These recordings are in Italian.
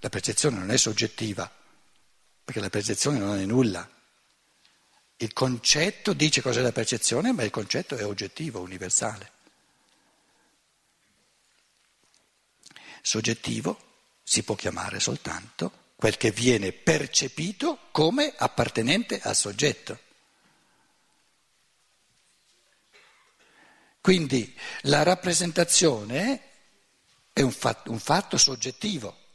La percezione non è soggettiva, perché la percezione non è nulla. Il concetto dice cos'è la percezione, ma il concetto è oggettivo, universale. Soggettivo si può chiamare soltanto quel che viene percepito come appartenente al soggetto. Quindi la rappresentazione è un fatto, un fatto, soggettivo,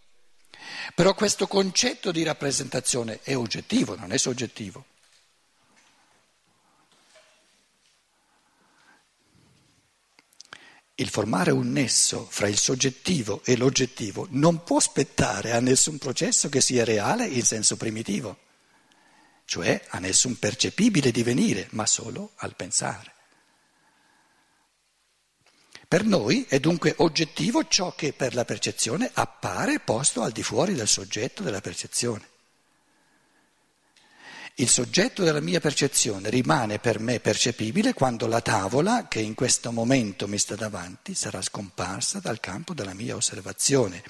però questo concetto di rappresentazione è oggettivo, non è soggettivo. Il formare un nesso fra il soggettivo e l'oggettivo non può spettare a nessun processo che sia reale in senso primitivo, cioè a nessun percepibile divenire, ma solo al pensare. Per noi è dunque oggettivo ciò che per la percezione appare posto al di fuori del soggetto della percezione. Il soggetto della mia percezione rimane per me percepibile quando la tavola, che in questo momento mi sta davanti, sarà scomparsa dal campo della mia osservazione.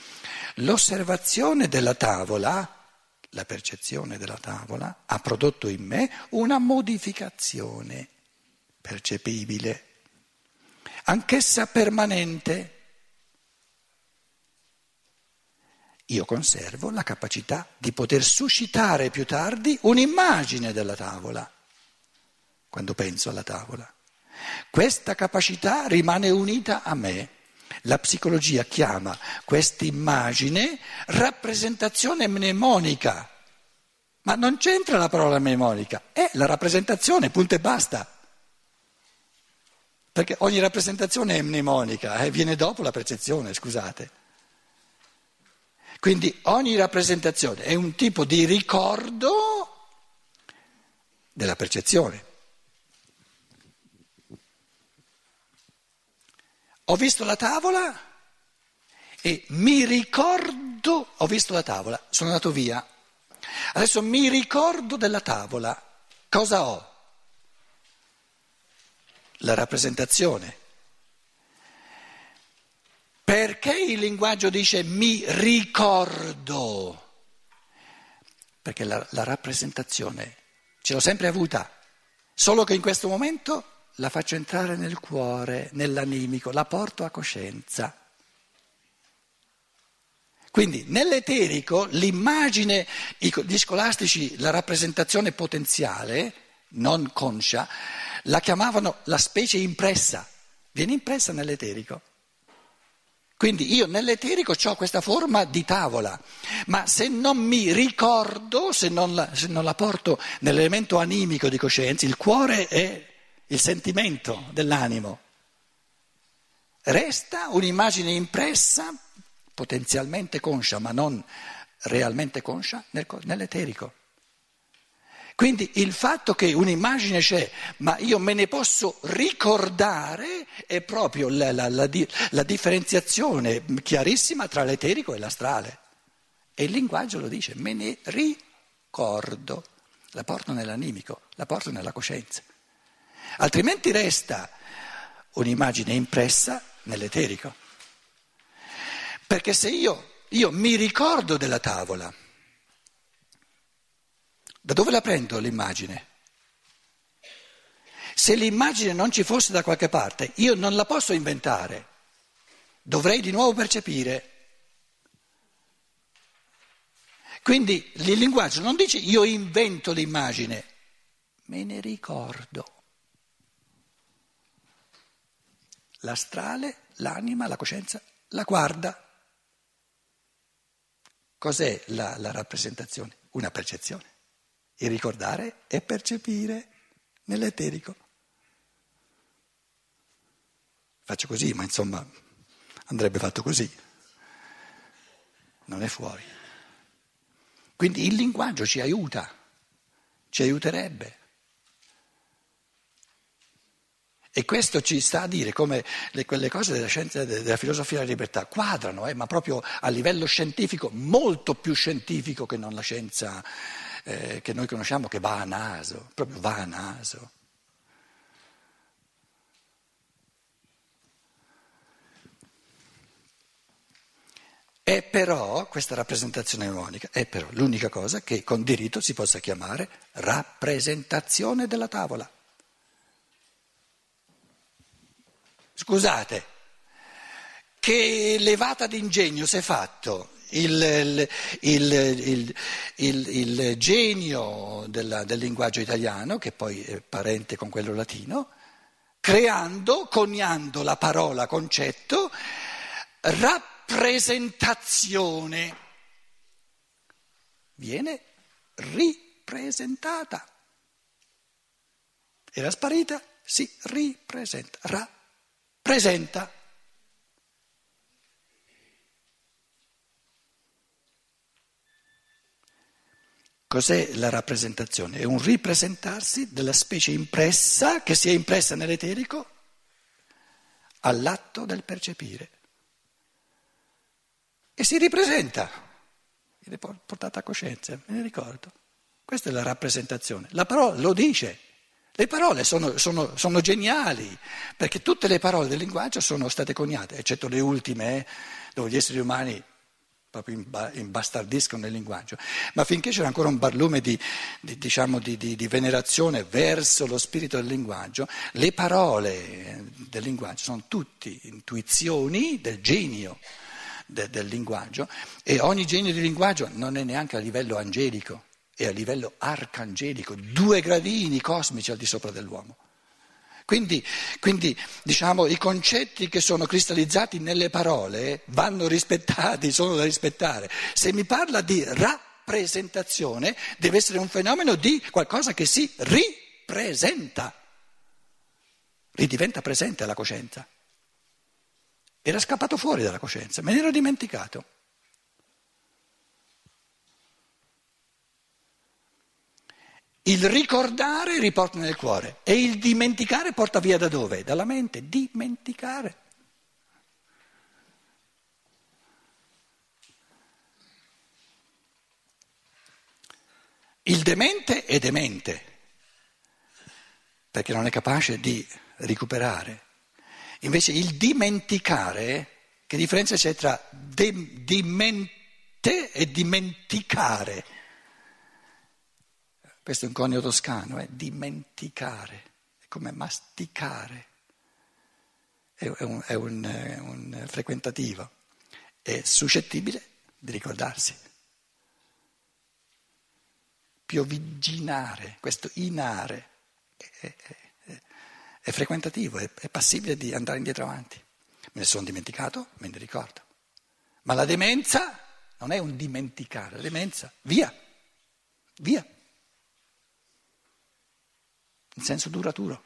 L'osservazione della tavola, la percezione della tavola, ha prodotto in me una modificazione percepibile, anch'essa permanente. io conservo la capacità di poter suscitare più tardi un'immagine della tavola, quando penso alla tavola. Questa capacità rimane unita a me. La psicologia chiama questa immagine rappresentazione mnemonica, ma non c'entra la parola mnemonica, è la rappresentazione, punto e basta. Perché ogni rappresentazione è mnemonica, eh, viene dopo la percezione, scusate. Quindi ogni rappresentazione è un tipo di ricordo della percezione. Ho visto la tavola e mi ricordo, ho visto la tavola, sono andato via, adesso mi ricordo della tavola, cosa ho? La rappresentazione perché il linguaggio dice mi ricordo? Perché la, la rappresentazione ce l'ho sempre avuta, solo che in questo momento la faccio entrare nel cuore, nell'animico, la porto a coscienza. Quindi nell'eterico l'immagine, gli scolastici, la rappresentazione potenziale, non conscia, la chiamavano la specie impressa, viene impressa nell'eterico. Quindi io nell'eterico ho questa forma di tavola, ma se non mi ricordo, se non, la, se non la porto nell'elemento animico di coscienza, il cuore è il sentimento dell'animo, resta un'immagine impressa, potenzialmente conscia, ma non realmente conscia, nel, nell'eterico. Quindi il fatto che un'immagine c'è, ma io me ne posso ricordare, è proprio la, la, la, la differenziazione chiarissima tra l'eterico e l'astrale. E il linguaggio lo dice, me ne ricordo, la porto nell'animico, la porto nella coscienza. Altrimenti resta un'immagine impressa nell'eterico. Perché se io, io mi ricordo della tavola, da dove la prendo l'immagine? Se l'immagine non ci fosse da qualche parte, io non la posso inventare, dovrei di nuovo percepire. Quindi il linguaggio non dice io invento l'immagine, me ne ricordo. L'astrale, l'anima, la coscienza la guarda. Cos'è la, la rappresentazione? Una percezione. Il ricordare è percepire nell'eterico. Faccio così, ma insomma andrebbe fatto così. Non è fuori. Quindi il linguaggio ci aiuta, ci aiuterebbe. E questo ci sta a dire come le, quelle cose della scienza, della filosofia della libertà quadrano, eh, ma proprio a livello scientifico, molto più scientifico che non la scienza eh, che noi conosciamo che va a naso, proprio va a naso. È però, questa rappresentazione mnemonica, è però l'unica cosa che con diritto si possa chiamare rappresentazione della tavola. Scusate, che levata d'ingegno si è fatto il, il, il, il genio della, del linguaggio italiano, che poi è parente con quello latino, creando, coniando la parola concetto, rappresentazione. Viene ripresentata. Era sparita, si ripresenta, rappresenta. Cos'è la rappresentazione? È un ripresentarsi della specie impressa, che si è impressa nell'eterico, all'atto del percepire. E si ripresenta, viene portata a coscienza, me ne ricordo. Questa è la rappresentazione. La parola lo dice. Le parole sono, sono, sono, geniali, perché tutte le parole del linguaggio sono state coniate, eccetto le ultime, eh, dove gli esseri umani proprio imbastardiscono il linguaggio, ma finché c'era ancora un barlume di, di, diciamo, di, di, venerazione verso lo spirito del linguaggio, le parole del linguaggio sono tutte intuizioni del genio de, del linguaggio e ogni genio di linguaggio non è neanche a livello angelico, è a livello arcangelico, due gradini cosmici al di sopra dell'uomo. Quindi, quindi diciamo, i concetti che sono cristallizzati nelle parole vanno rispettati, sono da rispettare. Se mi parla di rappresentazione, deve essere un fenomeno di qualcosa che si ripresenta, ridiventa presente alla coscienza. Era scappato fuori dalla coscienza, me ne ero dimenticato. Il ricordare riporta nel cuore e il dimenticare porta via da dove? Dalla mente. Dimenticare. Il demente è demente perché non è capace di recuperare. Invece il dimenticare, che differenza c'è tra de- dimente e dimenticare? Questo è un conio toscano, è dimenticare, è come masticare, è, un, è un, un frequentativo, è suscettibile di ricordarsi. Piovigginare, questo inare, è, è, è frequentativo, è passibile di andare indietro avanti. Me ne sono dimenticato, me ne ricordo. Ma la demenza non è un dimenticare, la demenza, via, via in senso duraturo.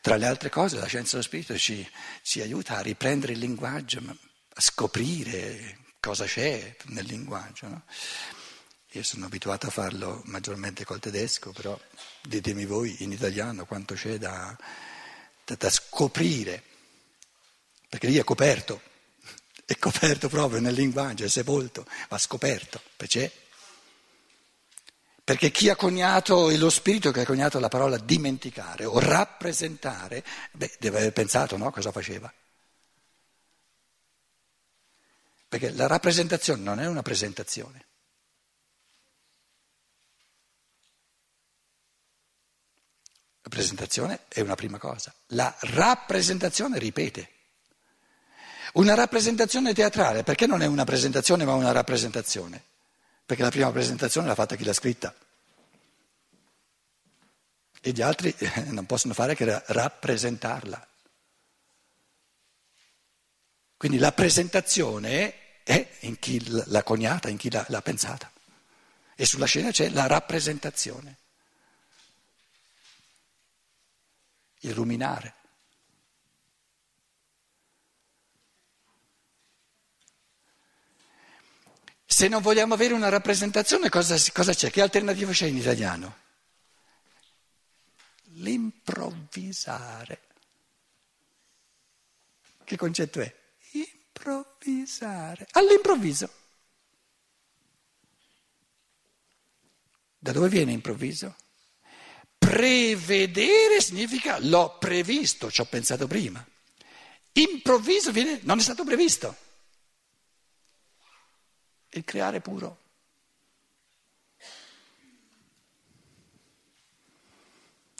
Tra le altre cose la scienza dello spirito ci, ci aiuta a riprendere il linguaggio, a scoprire cosa c'è nel linguaggio. No? Io sono abituato a farlo maggiormente col tedesco, però ditemi voi in italiano quanto c'è da, da, da scoprire, perché lì è coperto, è coperto proprio nel linguaggio, è sepolto, va scoperto, perché c'è. Perché chi ha coniato, è lo spirito che ha coniato la parola dimenticare o rappresentare, beh, deve aver pensato no, cosa faceva. Perché la rappresentazione non è una presentazione. La presentazione è una prima cosa. La rappresentazione ripete. Una rappresentazione teatrale, perché non è una presentazione ma una rappresentazione? Perché la prima presentazione l'ha fatta chi l'ha scritta. E gli altri eh, non possono fare che rappresentarla. Quindi la presentazione è in chi l'ha coniata, in chi l'ha, l'ha pensata. E sulla scena c'è la rappresentazione, il ruminare. Se non vogliamo avere una rappresentazione, cosa, cosa c'è? Che alternativa c'è in italiano? L'improvvisare. Che concetto è? Improvvisare. All'improvviso. Da dove viene improvviso? Prevedere significa l'ho previsto, ci ho pensato prima. improvviso viene, non è stato previsto. Il creare puro.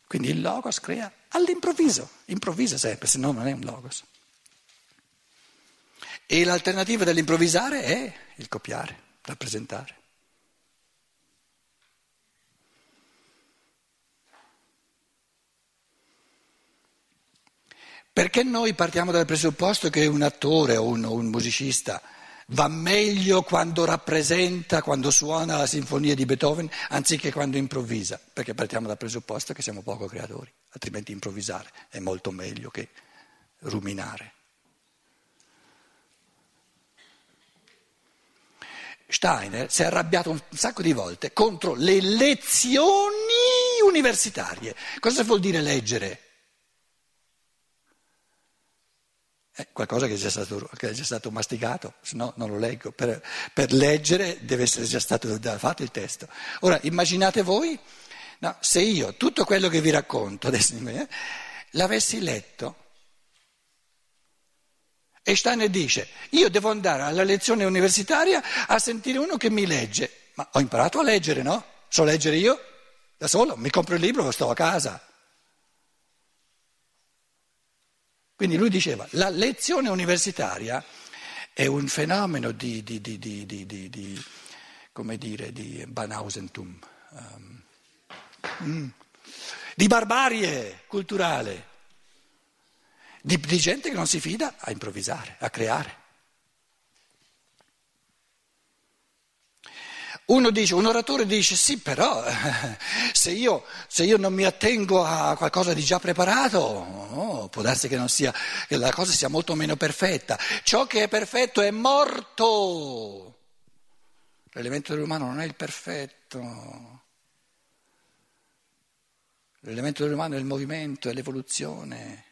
Quindi il logos crea all'improvviso, improvvisa sempre, se no non è un logos. E l'alternativa dell'improvvisare è il copiare, rappresentare. Perché noi partiamo dal presupposto che un attore o un, un, musicista va meglio quando rappresenta, quando suona la sinfonia di Beethoven, anziché quando improvvisa? Perché partiamo dal presupposto che siamo poco creatori, altrimenti improvvisare è molto meglio che ruminare. Steiner si è arrabbiato un sacco di volte contro le lezioni universitarie. Cosa vuol dire leggere? È qualcosa che è già stato, è già stato masticato, se no non lo leggo. Per, per, leggere deve essere già stato fatto il testo. Ora immaginate voi, no, se io tutto quello che vi racconto adesso eh, l'avessi letto, e Steiner dice, io devo andare alla lezione universitaria a sentire uno che mi legge, ma ho imparato a leggere, no? So leggere io da solo, mi compro il libro, sto a casa. Quindi lui diceva, la lezione universitaria è un fenomeno di, di, di, di come dire, di Banausentum, um, di barbarie culturale, di gente che non si fida a improvvisare, a creare. Uno dice, un oratore dice sì, però se io, se io non mi attengo a qualcosa di già preparato, oh, può darsi che, sia, che la cosa sia molto meno perfetta. Ciò che è perfetto è morto. L'elemento dell'umano non è il perfetto. L'elemento dell'umano è il movimento, è l'evoluzione.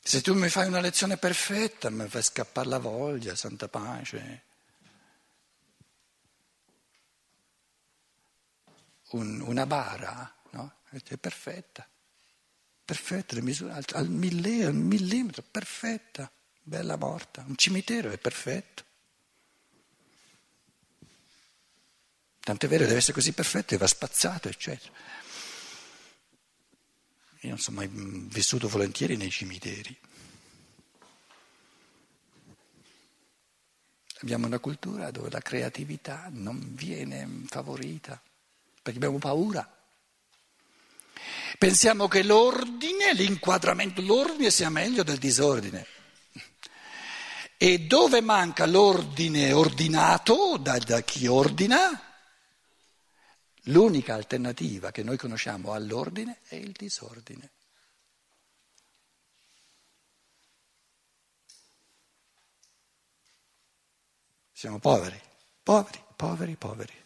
Se tu mi fai una lezione perfetta, mi fai scappare la voglia, santa pace. Un, una bara, no? È perfetta, perfetta, le misure al, mille, al millimetro, perfetta, bella morta. Un cimitero è perfetto. Tant'è vero, deve essere così perfetto, va spazzato, eccetera. Io non sono mai vissuto volentieri nei cimiteri. Abbiamo una cultura dove la creatività non viene favorita perché abbiamo paura. Pensiamo che l'ordine, l'inquadramento dell'ordine sia meglio del disordine. E dove manca l'ordine ordinato da, da chi ordina, l'unica alternativa che noi conosciamo all'ordine è il disordine. Siamo poveri, poveri, poveri, poveri.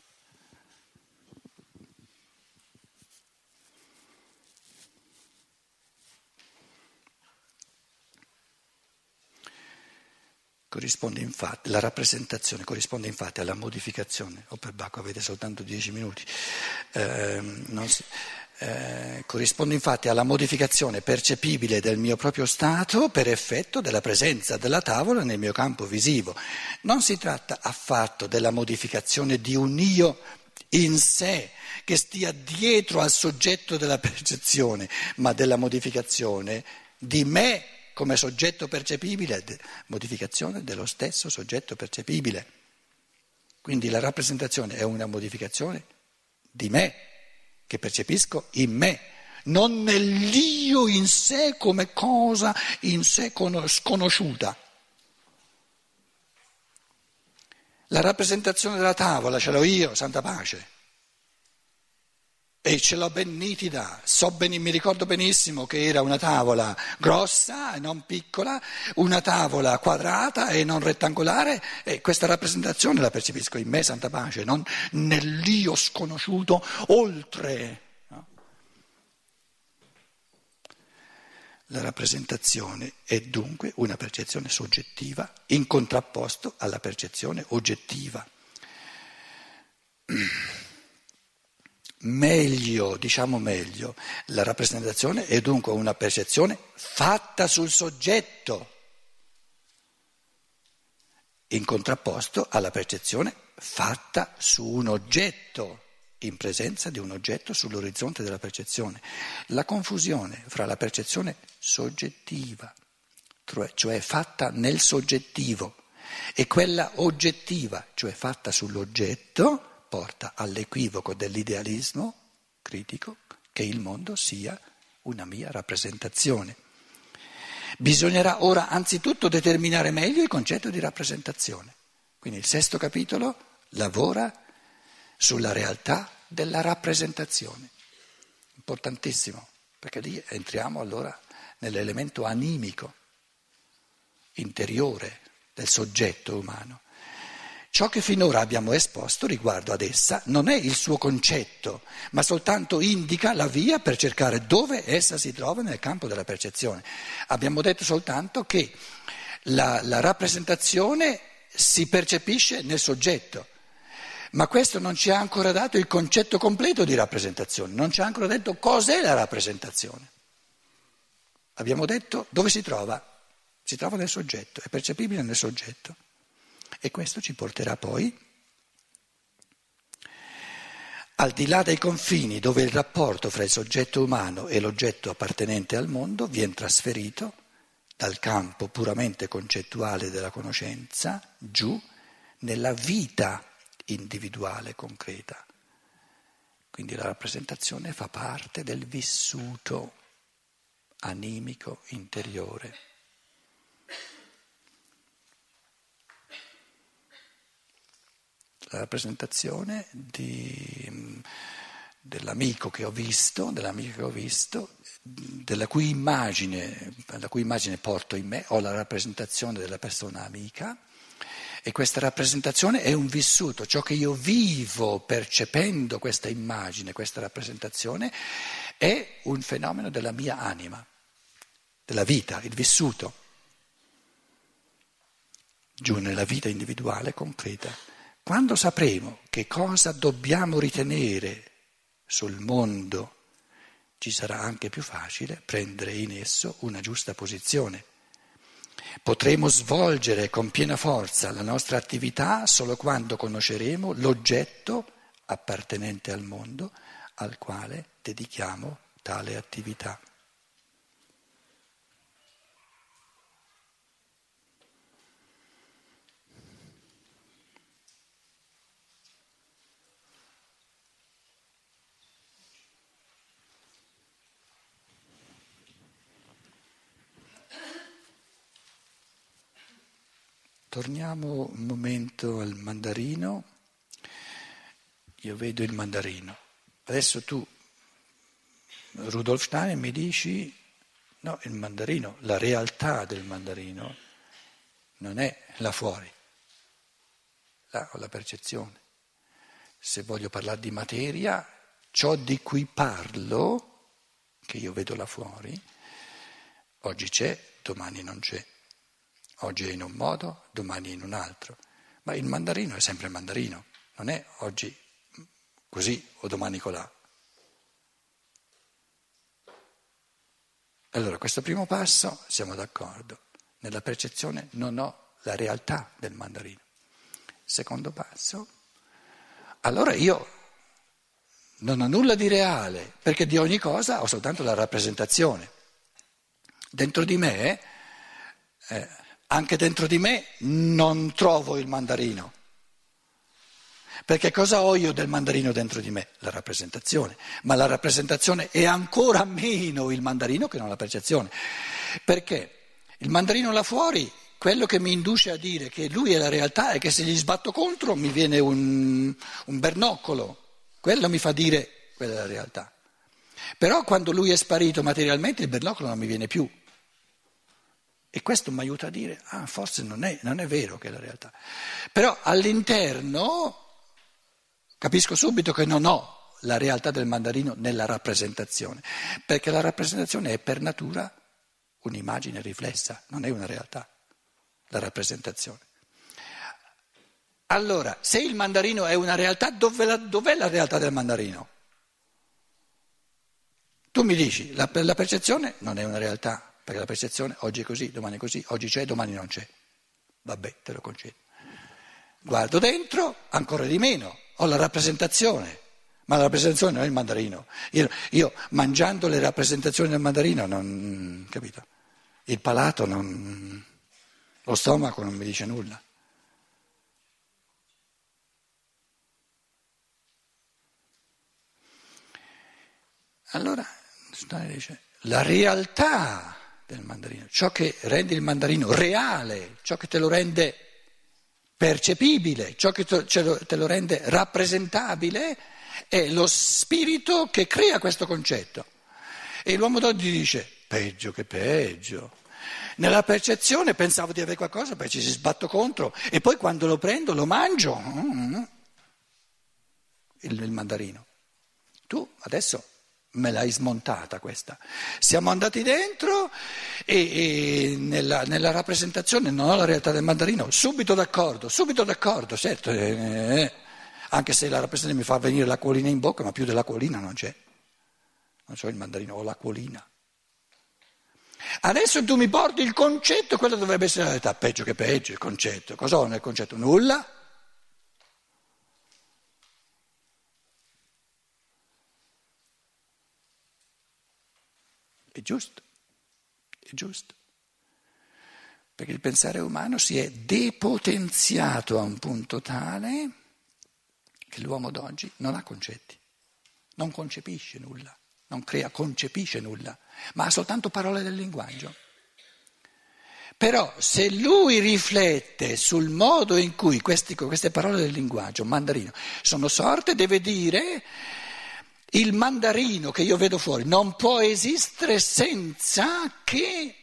Infatti, la rappresentazione corrisponde infatti alla modificazione, o per Bacco avete soltanto dieci minuti, eh, si, eh, corrisponde infatti alla modificazione percepibile del mio proprio stato per effetto della presenza della tavola nel mio campo visivo. Non si tratta affatto della modificazione di un io in sé che stia dietro al soggetto della percezione, ma della modificazione di me come soggetto percepibile, modificazione dello stesso soggetto percepibile. Quindi la rappresentazione è una modificazione di me, che percepisco in me, non nell'io in sé come cosa in sé sconosciuta. La rappresentazione della tavola ce l'ho io, santa pace. E ce l'ho ben nitida, so ben, mi ricordo benissimo che era una tavola grossa e non piccola, una tavola quadrata e non rettangolare e questa rappresentazione la percepisco in me, Santa Pace, non nell'io sconosciuto oltre. La rappresentazione è dunque una percezione soggettiva in contrapposto alla percezione oggettiva. Meglio, diciamo meglio, la rappresentazione è dunque una percezione fatta sul soggetto, in contrapposto alla percezione fatta su un oggetto, in presenza di un oggetto sull'orizzonte della percezione. La confusione fra la percezione soggettiva, cioè fatta nel soggettivo, e quella oggettiva, cioè fatta sull'oggetto, porta all'equivoco dell'idealismo critico che il mondo sia una mia rappresentazione. Bisognerà ora anzitutto determinare meglio il concetto di rappresentazione. Quindi il sesto capitolo lavora sulla realtà della rappresentazione. Importantissimo, perché lì entriamo allora nell'elemento animico, interiore del soggetto umano. Ciò che finora abbiamo esposto riguardo ad essa non è il suo concetto, ma soltanto indica la via per cercare dove essa si trova nel campo della percezione. Abbiamo detto soltanto che la, la rappresentazione si percepisce nel soggetto, ma questo non ci ha ancora dato il concetto completo di rappresentazione, non ci ha ancora detto cos'è la rappresentazione. Abbiamo detto dove si trova, si trova nel soggetto, è percepibile nel soggetto. E questo ci porterà poi al di là dei confini dove il rapporto fra il soggetto umano e l'oggetto appartenente al mondo viene trasferito dal campo puramente concettuale della conoscenza giù nella vita individuale concreta. Quindi la rappresentazione fa parte del vissuto animico interiore. La rappresentazione di, dell'amico che ho visto, dell'amico che ho visto, della cui immagine, la cui immagine porto in me, ho la rappresentazione della persona amica e questa rappresentazione è un vissuto, ciò che io vivo percependo questa immagine, questa rappresentazione, è un fenomeno della mia anima, della vita, il vissuto, giù nella vita individuale concreta. Quando sapremo che cosa dobbiamo ritenere sul mondo, ci sarà anche più facile prendere in esso una giusta posizione. Potremo svolgere con piena forza la nostra attività solo quando conosceremo l'oggetto appartenente al mondo al quale dedichiamo tale attività. Torniamo un momento al mandarino. Io vedo il mandarino. Adesso tu, Rudolf Steiner, mi dici, no, il mandarino, la realtà del mandarino non è là fuori, là ho la percezione. Se voglio parlare di materia, ciò di cui parlo, che io vedo là fuori, oggi c'è, domani non c'è. Oggi è in un modo, domani in un altro. Ma il mandarino è sempre mandarino, non è oggi così o domani colà. Allora, questo primo passo siamo d'accordo. Nella percezione non ho la realtà del mandarino. Secondo passo, allora io non ho nulla di reale, perché di ogni cosa ho soltanto la rappresentazione. Dentro di me eh, anche dentro di me non trovo il mandarino. Perché cosa ho io del mandarino dentro di me? La rappresentazione. Ma la rappresentazione è ancora meno il mandarino che non la percezione. Perché il mandarino là fuori, quello che mi induce a dire che lui è la realtà è che se gli sbatto contro mi viene un, un bernoccolo. Quello mi fa dire quella è la realtà. Però quando lui è sparito materialmente il bernoccolo non mi viene più. E questo mi aiuta a dire, ah, forse non è, non è vero che è la realtà. Però all'interno capisco subito che non ho la realtà del mandarino nella rappresentazione, perché la rappresentazione è per natura un'immagine riflessa, non è una realtà, la rappresentazione. Allora, se il mandarino è una realtà, dov'è la, dov'è la realtà del mandarino? Tu mi dici, la, la percezione non è una realtà, perché la percezione oggi è così, domani è così, oggi c'è, domani non c'è. Vabbè, te lo concedo. Guardo dentro, ancora di meno, ho la rappresentazione, ma la rappresentazione non è il mandarino. Io, io mangiando le rappresentazioni del mandarino, non, capito? Il palato non, lo stomaco non mi dice nulla. Allora, dice, la realtà del mandarino, ciò che rende il mandarino reale, ciò che te lo rende percepibile, ciò che te lo rende rappresentabile, è lo spirito che crea questo concetto. E l'uomo d'oggi dice, peggio che peggio. Nella percezione pensavo di avere qualcosa, poi ci si sbatto contro e poi quando lo prendo lo mangio. Mm-hmm. Il, il mandarino. Tu adesso me l'hai smontata questa. Siamo andati dentro e, e nella, nella, rappresentazione non ho la realtà del mandarino, subito d'accordo, subito d'accordo, certo, eh, eh, anche se la rappresentazione mi fa venire l'acquolina in bocca, ma più dell'acquolina non c'è. Non so il mandarino, ho l'acquolina. Adesso tu mi porti il concetto, quello dovrebbe essere la realtà, peggio che peggio il concetto. Cosa ho nel concetto? Nulla. È giusto, è giusto. Perché il pensare umano si è depotenziato a un punto tale che l'uomo d'oggi non ha concetti, non concepisce nulla, non crea, concepisce nulla, ma ha soltanto parole del linguaggio. Però se lui riflette sul modo in cui questi, queste parole del linguaggio, mandarino, sono sorte, deve dire il mandarino che io vedo fuori non può esistere senza che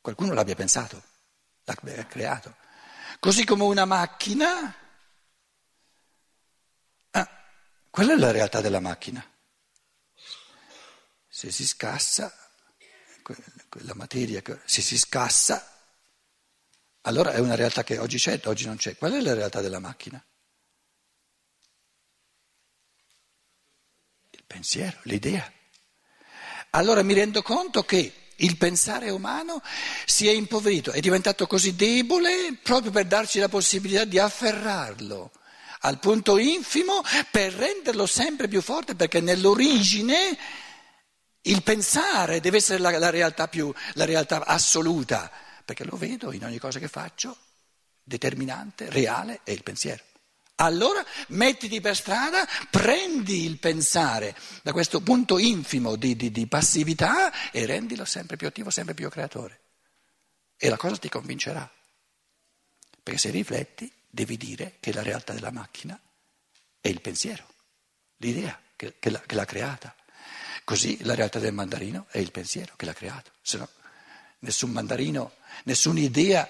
qualcuno l'abbia pensato, l'abbia creato. Così come una macchina, ah, quella è la realtà della macchina. Se si scassa, quella materia, se si scassa, allora è una realtà che oggi c'è, oggi non c'è. Qual è la realtà della macchina? Pensiero, l'idea. Allora mi rendo conto che il pensare umano si è impoverito, è diventato così debole proprio per darci la possibilità di afferrarlo al punto infimo per renderlo sempre più forte perché nell'origine il pensare deve essere la, la, realtà, più, la realtà assoluta, perché lo vedo in ogni cosa che faccio, determinante, reale è il pensiero. Allora mettiti per strada, prendi il pensare da questo punto infimo di, di, di, passività e rendilo sempre più attivo, sempre più creatore. E la cosa ti convincerà. Perché se rifletti devi dire che la realtà della macchina è il pensiero, l'idea che, che, l'ha, che l'ha creata. Così la realtà del mandarino è il pensiero che l'ha creato. Se no, nessun mandarino, nessuna idea,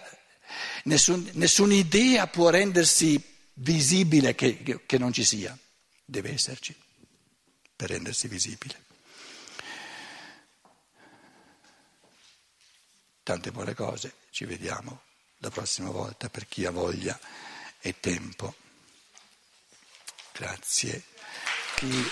nessun, nessun'idea può rendersi visibile che, che non ci sia, deve esserci per rendersi visibile. Tante buone cose, ci vediamo la prossima volta per chi ha voglia e tempo. Grazie. Chi...